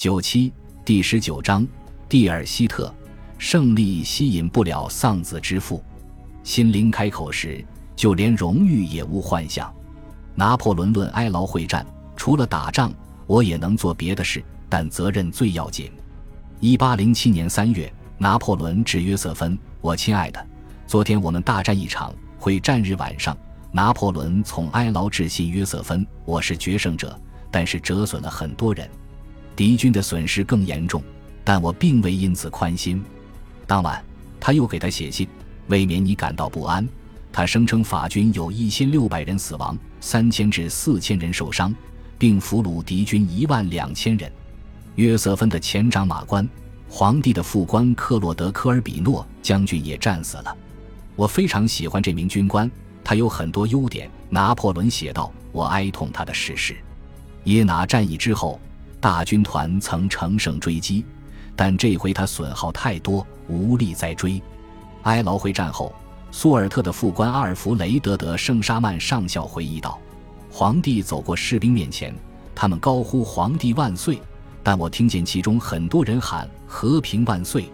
九七第十九章，蒂尔希特，胜利吸引不了丧子之父。心灵开口时，就连荣誉也无幻想。拿破仑论埃劳会战，除了打仗，我也能做别的事，但责任最要紧。一八零七年三月，拿破仑致约瑟芬：“我亲爱的，昨天我们大战一场，会战日晚上，拿破仑从埃劳致信约瑟芬：我是决胜者，但是折损了很多人，敌军的损失更严重，但我并未因此宽心。当晚，他又给他写信，未免你感到不安。他声称法军有一千六百人死亡。三千至四千人受伤，并俘虏敌军一万两千人。约瑟芬的前长马官、皇帝的副官克洛德·科尔比诺将军也战死了。我非常喜欢这名军官，他有很多优点。拿破仑写道：“我哀痛他的逝世。”耶拿战役之后，大军团曾乘胜追击，但这回他损耗太多，无力再追。埃劳会战后。苏尔特的副官阿尔弗雷德德圣沙曼上校回忆道：“皇帝走过士兵面前，他们高呼‘皇帝万岁’，但我听见其中很多人喊‘和平万岁’，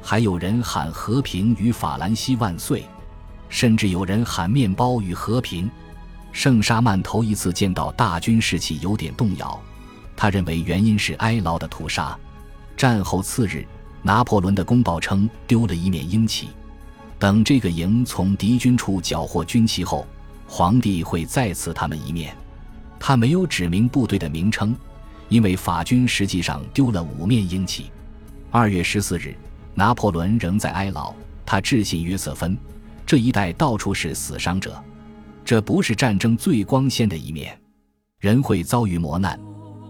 还有人喊‘和平与法兰西万岁’，甚至有人喊‘面包与和平’。”圣沙曼头一次见到大军士气有点动摇，他认为原因是埃劳的屠杀。战后次日，拿破仑的公报称丢了一面鹰旗。等这个营从敌军处缴获军旗后，皇帝会再赐他们一面。他没有指明部队的名称，因为法军实际上丢了五面鹰旗。二月十四日，拿破仑仍在哀牢，他致信约瑟芬：“这一带到处是死伤者，这不是战争最光鲜的一面。人会遭遇磨难，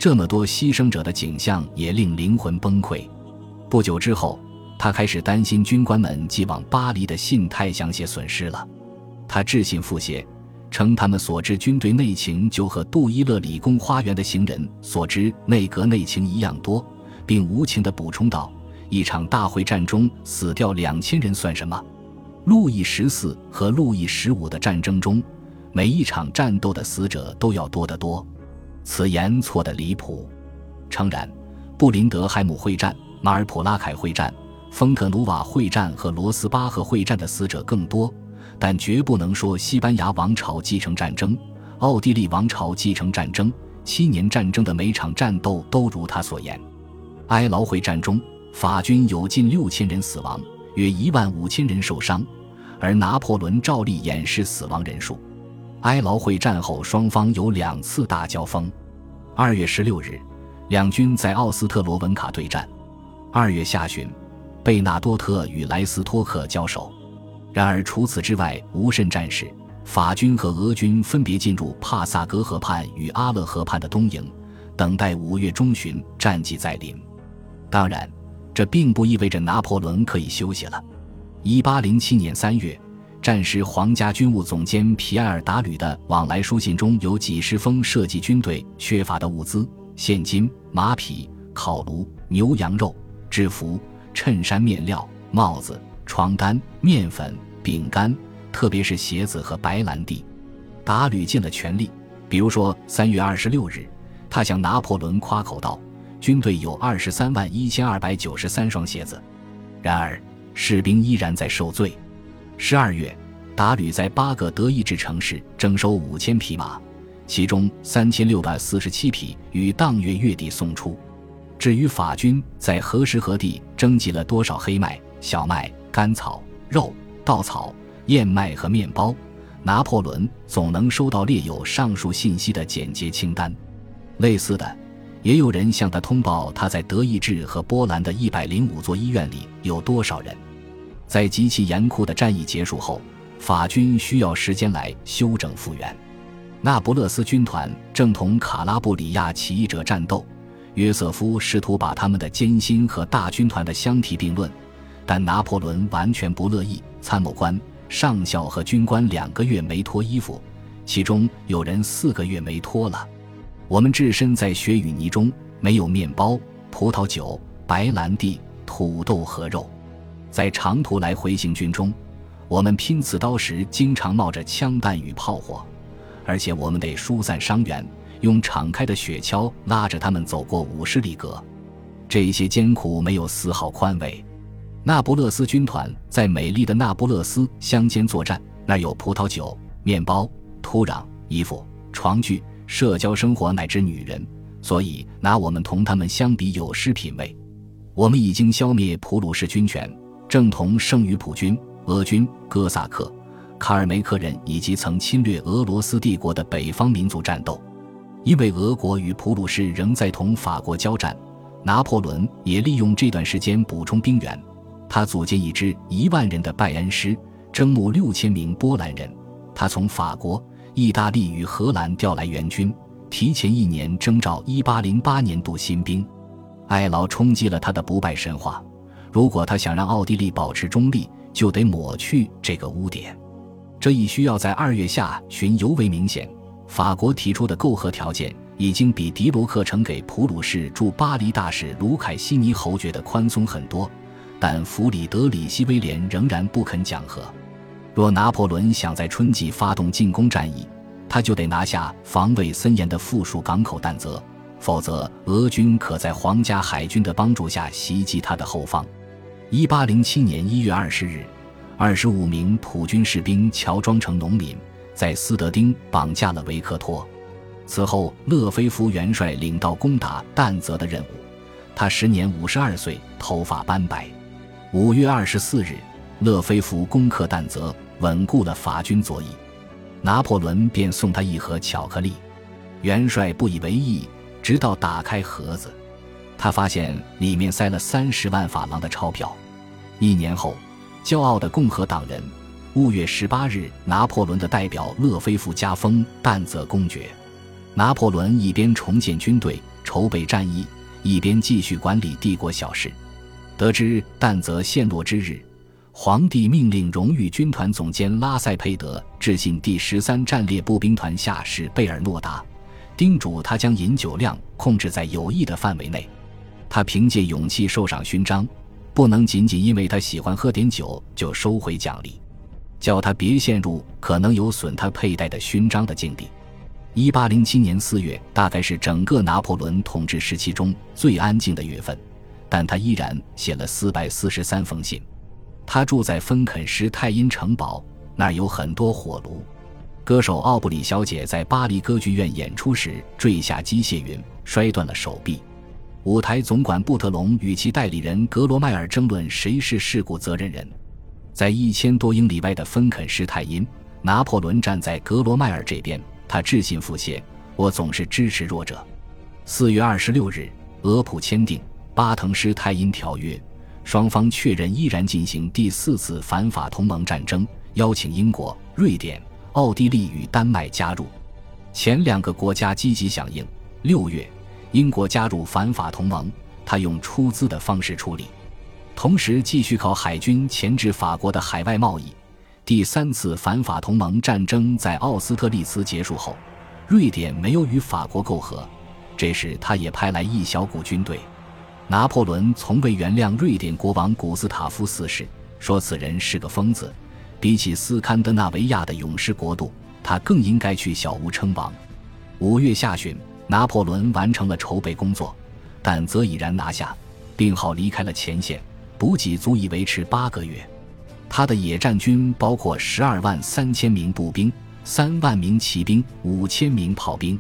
这么多牺牲者的景象也令灵魂崩溃。”不久之后。他开始担心军官们寄往巴黎的信太详细损失了。他致信复写，称他们所知军队内情就和杜伊勒理工花园的行人所知内阁内情一样多，并无情地补充道：“一场大会战中死掉两千人算什么？路易十四和路易十五的战争中，每一场战斗的死者都要多得多。”此言错得离谱。诚然，布林德海姆会战、马尔普拉凯会战。丰特努瓦会战和罗斯巴赫会战的死者更多，但绝不能说西班牙王朝继承战争、奥地利王朝继承战争、七年战争的每场战斗都如他所言。埃劳会战中，法军有近六千人死亡，约一万五千人受伤，而拿破仑照例掩饰死亡人数。埃劳会战后，双方有两次大交锋。二月十六日，两军在奥斯特罗文卡对战。二月下旬。贝纳多特与莱斯托克交手，然而除此之外无甚战事。法军和俄军分别进入帕萨格河畔与阿勒河畔的东营，等待五月中旬战绩再临。当然，这并不意味着拿破仑可以休息了。一八零七年三月，战时皇家军务总监皮埃尔达吕的往来书信中有几十封涉及军队缺乏的物资：现金、马匹、烤炉、牛羊肉、制服。衬衫、面料、帽子、床单、面粉、饼干，特别是鞋子和白兰地。达吕尽了全力。比如说，三月二十六日，他向拿破仑夸口道：“军队有二十三万一千二百九十三双鞋子。”然而，士兵依然在受罪。十二月，达吕在八个德意志城市征收五千匹马，其中三千六百四十七匹于当月月底送出。至于法军在何时何地征集了多少黑麦、小麦、甘草、肉、稻草、燕麦和面包，拿破仑总能收到列有上述信息的简洁清单。类似的，也有人向他通报他在德意志和波兰的一百零五座医院里有多少人。在极其严酷的战役结束后，法军需要时间来休整复原。那不勒斯军团正同卡拉布里亚起义者战斗。约瑟夫试图把他们的艰辛和大军团的相提并论，但拿破仑完全不乐意。参谋官、上校和军官两个月没脱衣服，其中有人四个月没脱了。我们置身在雪与泥中，没有面包、葡萄酒、白兰地、土豆和肉。在长途来回行军中，我们拼刺刀时经常冒着枪弹与炮火，而且我们得疏散伤员。用敞开的雪橇拉着他们走过五十里格，这些艰苦没有丝毫宽慰。那不勒斯军团在美丽的那不勒斯乡间作战，那有葡萄酒、面包、土壤、衣服、床具、社交生活乃至女人，所以拿我们同他们相比有失品位。我们已经消灭普鲁士军权，正同剩余普军、俄军、哥萨克、卡尔梅克人以及曾侵略俄罗斯帝国的北方民族战斗。因为俄国与普鲁士仍在同法国交战，拿破仑也利用这段时间补充兵员。他组建一支一万人的拜恩师，征募六千名波兰人。他从法国、意大利与荷兰调来援军，提前一年征召一八零八年度新兵。艾劳冲击了他的不败神话。如果他想让奥地利保持中立，就得抹去这个污点。这一需要在二月下旬尤为明显。法国提出的媾和条件已经比迪罗克呈给普鲁士驻巴黎大使卢凯西尼侯爵的宽松很多。但弗里德里希威廉仍然不肯讲和。若拿破仑想在春季发动进攻战役，他就得拿下防卫森严的附属港口但泽，否则俄军可在皇家海军的帮助下袭击他的后方。一八零七年一月二十日，二十五名普军士兵乔装成农民，在斯德丁绑架了维克托。此后，勒菲夫元帅领到攻打但泽的任务。他时年五十二岁，头发斑白。五月二十四日，勒菲夫攻克但泽，稳固了法军左翼。拿破仑便送他一盒巧克力，元帅不以为意，直到打开盒子，他发现里面塞了三十万法郎的钞票。一年后，骄傲的共和党人，五月十八日，拿破仑的代表勒菲夫加封但泽公爵。拿破仑一边重建军队、筹备战役，一边继续管理帝国小事。得知但泽陷落之日，皇帝命令荣誉军团总监拉塞佩德致信第十三战列步兵团下士贝尔诺达，叮嘱他将饮酒量控制在有益的范围内。他凭借勇气受赏勋章，不能仅仅因为他喜欢喝点酒就收回奖励，叫他别陷入可能有损他佩戴的勋章的境地。一八零七年四月，大概是整个拿破仑统治时期中最安静的月份。但他依然写了四百四十三封信。他住在芬肯施泰因城堡，那儿有很多火炉。歌手奥布里小姐在巴黎歌剧院演出时坠下机械云，摔断了手臂。舞台总管布特隆与其代理人格罗迈尔争论谁是事故责任人。在一千多英里外的芬肯施泰因，拿破仑站在格罗迈尔这边。他致信腹泻：“我总是支持弱者。”四月二十六日，俄普签订。巴滕施泰因条约，双方确认依然进行第四次反法同盟战争，邀请英国、瑞典、奥地利与丹麦加入。前两个国家积极响应。六月，英国加入反法同盟，他用出资的方式处理，同时继续靠海军钳制法国的海外贸易。第三次反法同盟战争在奥斯特利茨结束后，瑞典没有与法国媾和，这时他也派来一小股军队。拿破仑从未原谅瑞典国王古斯塔夫四世，说此人是个疯子。比起斯堪的纳维亚的勇士国度，他更应该去小屋称王。五月下旬，拿破仑完成了筹备工作，但则已然拿下，病号离开了前线，补给足以维持八个月。他的野战军包括十二万三千名步兵、三万名骑兵、五千名炮兵。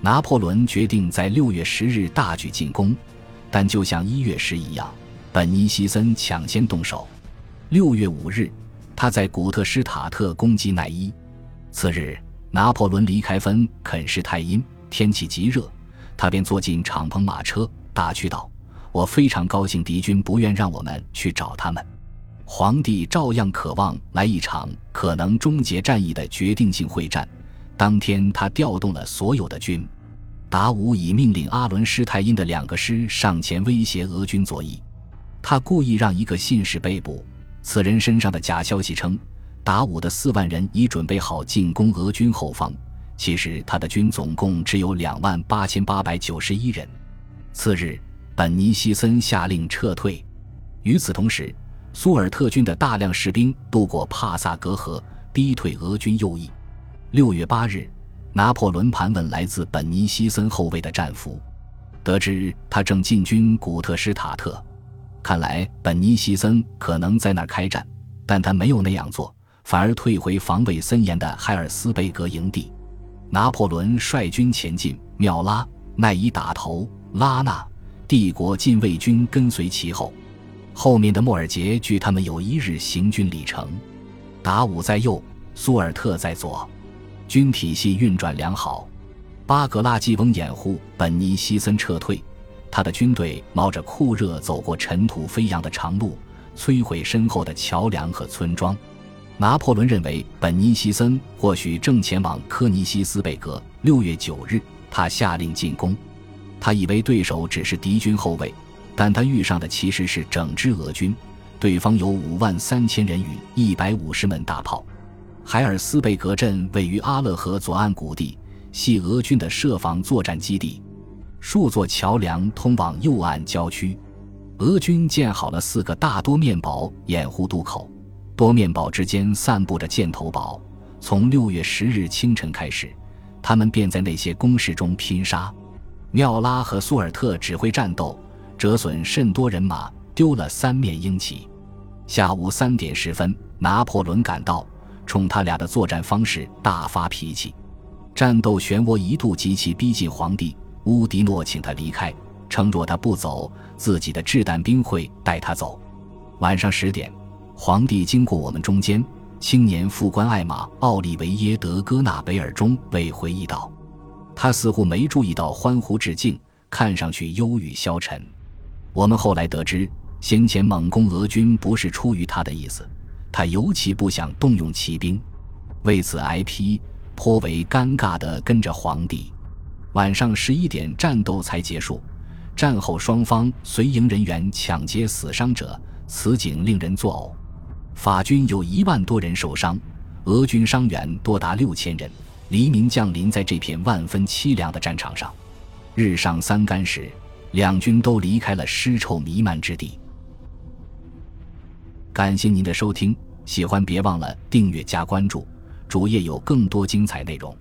拿破仑决定在六月十日大举进攻。但就像一月时一样，本尼西森抢先动手。六月五日，他在古特施塔特攻击奈伊。次日，拿破仑离开芬肯施泰因，天气极热，他便坐进敞篷马车，打趣道：“我非常高兴，敌军不愿让我们去找他们。皇帝照样渴望来一场可能终结战役的决定性会战。当天，他调动了所有的军。”达武已命令阿伦施泰因的两个师上前威胁俄军左翼。他故意让一个信使被捕，此人身上的假消息称，达武的四万人已准备好进攻俄军后方。其实他的军总共只有两万八千八百九十一人。次日，本尼西森下令撤退。与此同时，苏尔特军的大量士兵渡过帕萨格河，逼退俄军右翼。六月八日。拿破仑盘问来自本尼西森后卫的战俘，得知他正进军古特施塔特，看来本尼西森可能在那儿开战，但他没有那样做，反而退回防卫森严的海尔斯贝格营地。拿破仑率军前进，缪拉、奈伊打头，拉纳帝国禁卫军跟随其后，后面的莫尔杰距他们有一日行军里程。达武在右，苏尔特在左，军体系运转良好。巴格拉季翁掩护本尼西森撤退，他的军队冒着酷热走过尘土飞扬的长路，摧毁身后的桥梁和村庄。拿破仑认为本尼西森或许正前往科尼西斯贝格。六月九日，他下令进攻。他以为对手只是敌军后卫，但他遇上的其实是整支俄军。对方有五万三千人与一百五十门大炮。海尔斯贝格镇位于阿勒河左岸谷地，系俄军的设防作战基地。数座桥梁通往右岸郊区。俄军建好了四个大多面堡掩护渡口。多面堡之间散布着箭头堡，从六月十日清晨开始，他们便在那些工事中拼杀。缪拉和苏尔特指挥战斗，折损甚多人马，丢了三面鹰旗。下午三点十分，拿破仑赶到，冲他俩的作战方式大发脾气。战斗漩涡一度极其逼近皇帝，乌迪诺请他离开，称若他不走，自己的掷弹兵会带他走。晚上十点。皇帝经过我们中间，青年副官艾玛·奥利维耶·德戈纳贝尔中尉回忆道，他似乎没注意到欢呼致敬，看上去忧郁消沉。我们后来得知，先前猛攻俄军不是出于他的意思，他尤其不想动用骑兵，为此挨批，颇为尴尬地跟着皇帝。晚上十一点，战斗才结束，战后双方随营人员抢劫死伤者，此景令人作呕。法军有一万多人受伤，俄军伤员多达六千人。黎明降临在这片万分凄凉的战场上，日上三竿时，两军都离开了尸臭弥漫之地。感谢您的收听，喜欢别忘了订阅加关注，主页有更多精彩内容。